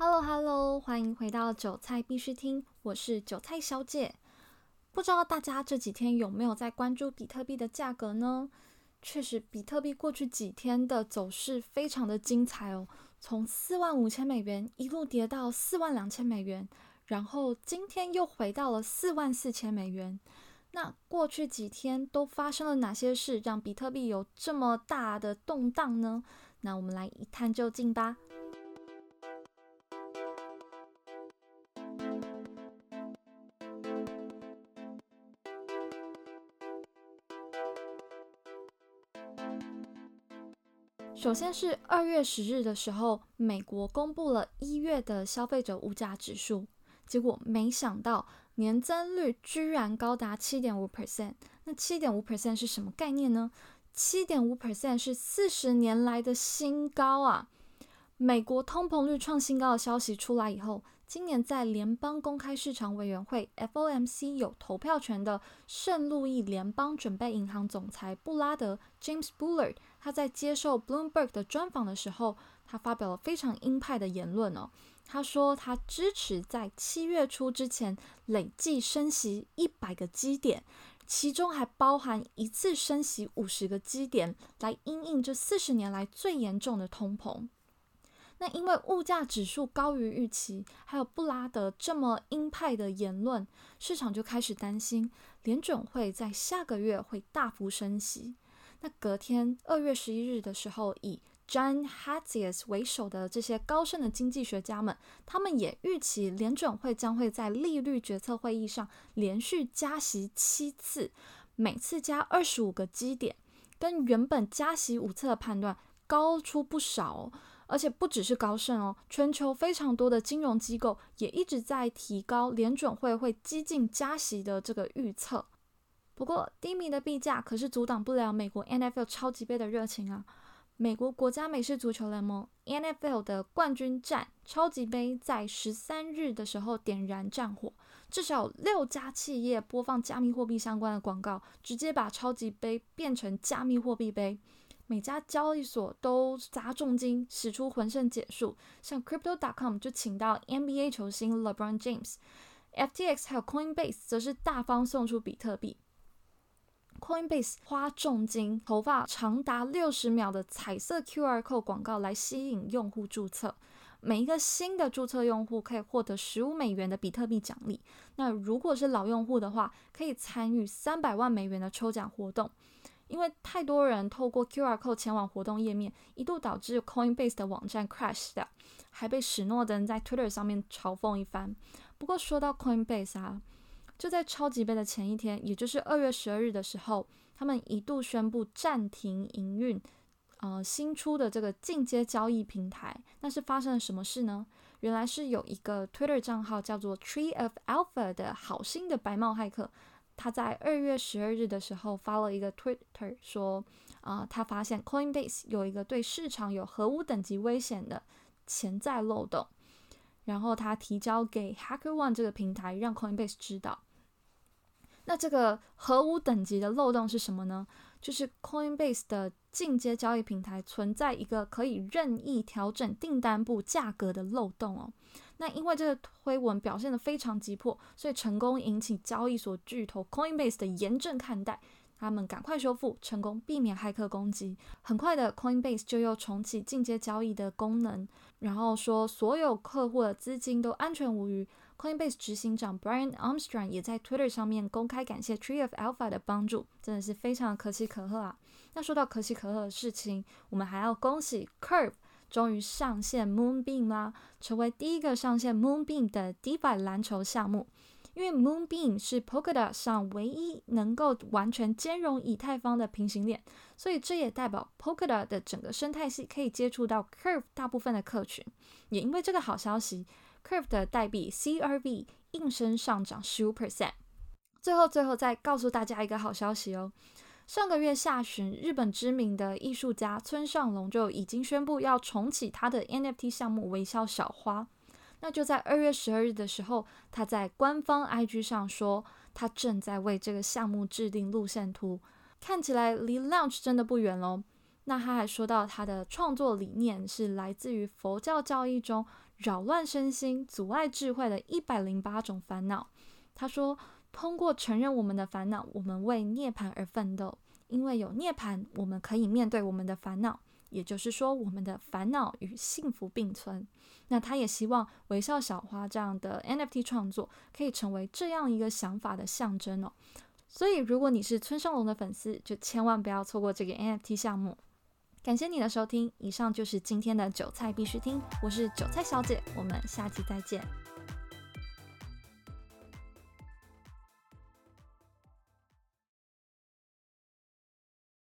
Hello Hello，欢迎回到韭菜必须听，我是韭菜小姐。不知道大家这几天有没有在关注比特币的价格呢？确实，比特币过去几天的走势非常的精彩哦，从四万五千美元一路跌到四万两千美元，然后今天又回到了四万四千美元。那过去几天都发生了哪些事，让比特币有这么大的动荡呢？那我们来一探究竟吧。首先是二月十日的时候，美国公布了一月的消费者物价指数，结果没想到年增率居然高达七点五 percent。那七点五 percent 是什么概念呢？七点五 percent 是四十年来的新高啊！美国通膨率创新高的消息出来以后。今年在联邦公开市场委员会 （FOMC） 有投票权的圣路易联邦准备银行总裁布拉德 （James Bullard） 他在接受 Bloomberg 的专访的时候，他发表了非常鹰派的言论哦。他说他支持在七月初之前累计升息一百个基点，其中还包含一次升息五十个基点，来因应这四十年来最严重的通膨。那因为物价指数高于预期，还有布拉德这么鹰派的言论，市场就开始担心联准会在下个月会大幅升息。那隔天二月十一日的时候，以 John Hatzius 为首的这些高盛的经济学家们，他们也预期联准会将会在利率决策会议上连续加息七次，每次加二十五个基点，跟原本加息五次的判断高出不少。而且不只是高盛哦，全球非常多的金融机构也一直在提高联准会会激进加息的这个预测。不过低迷的币价可是阻挡不了美国 NFL 超级杯的热情啊！美国国家美式足球联盟 NFL 的冠军战超级杯在十三日的时候点燃战火，至少六家企业播放加密货币相关的广告，直接把超级杯变成加密货币杯。每家交易所都砸重金，使出浑身解数。像 Crypto.com 就请到 NBA 球星 LeBron James，FTX 还有 Coinbase 则是大方送出比特币。Coinbase 花重金投放长达六十秒的彩色 QR code 广告来吸引用户注册，每一个新的注册用户可以获得十五美元的比特币奖励。那如果是老用户的话，可以参与三百万美元的抽奖活动。因为太多人透过 QR code 前往活动页面，一度导致 Coinbase 的网站 crash 的，还被史诺登在 Twitter 上面嘲讽一番。不过说到 Coinbase 啊，就在超级杯的前一天，也就是二月十二日的时候，他们一度宣布暂停营运，呃，新出的这个进阶交易平台。那是发生了什么事呢？原来是有一个 Twitter 账号叫做 Tree of Alpha 的好心的白帽骇客。他在二月十二日的时候发了一个 Twitter 说，啊，他发现 Coinbase 有一个对市场有核武等级危险的潜在漏洞，然后他提交给 HackerOne 这个平台，让 Coinbase 知道。那这个核武等级的漏洞是什么呢？就是 Coinbase 的进阶交易平台存在一个可以任意调整订单部价格的漏洞哦。那因为这个推文表现的非常急迫，所以成功引起交易所巨头 Coinbase 的严正看待，他们赶快修复，成功避免骇客攻击。很快的，Coinbase 就又重启进阶交易的功能，然后说所有客户的资金都安全无虞。Coinbase 执行长 Brian Armstrong 也在 Twitter 上面公开感谢 Tree of Alpha 的帮助，真的是非常可喜可贺啊！那说到可喜可贺的事情，我们还要恭喜 Curve。终于上线 Moonbeam 啦，成为第一个上线 Moonbeam 的 DeFi 蓝筹项目。因为 Moonbeam 是 Polkadot 上唯一能够完全兼容以太坊的平行链，所以这也代表 Polkadot 的整个生态系可以接触到 Curve 大部分的客群。也因为这个好消息，Curve 的代币 CRV 应声上涨十五 percent。最后，最后再告诉大家一个好消息哦。上个月下旬，日本知名的艺术家村上隆就已经宣布要重启他的 NFT 项目“微笑小花”。那就在二月十二日的时候，他在官方 IG 上说，他正在为这个项目制定路线图，看起来离 launch 真的不远喽。那他还说到，他的创作理念是来自于佛教教义中扰乱身心、阻碍智慧的一百零八种烦恼。他说，通过承认我们的烦恼，我们为涅槃而奋斗。因为有涅槃，我们可以面对我们的烦恼。也就是说，我们的烦恼与幸福并存。那他也希望微笑小花这样的 NFT 创作可以成为这样一个想法的象征哦。所以，如果你是村上龙的粉丝，就千万不要错过这个 NFT 项目。感谢你的收听，以上就是今天的韭菜必须听，我是韭菜小姐，我们下期再见。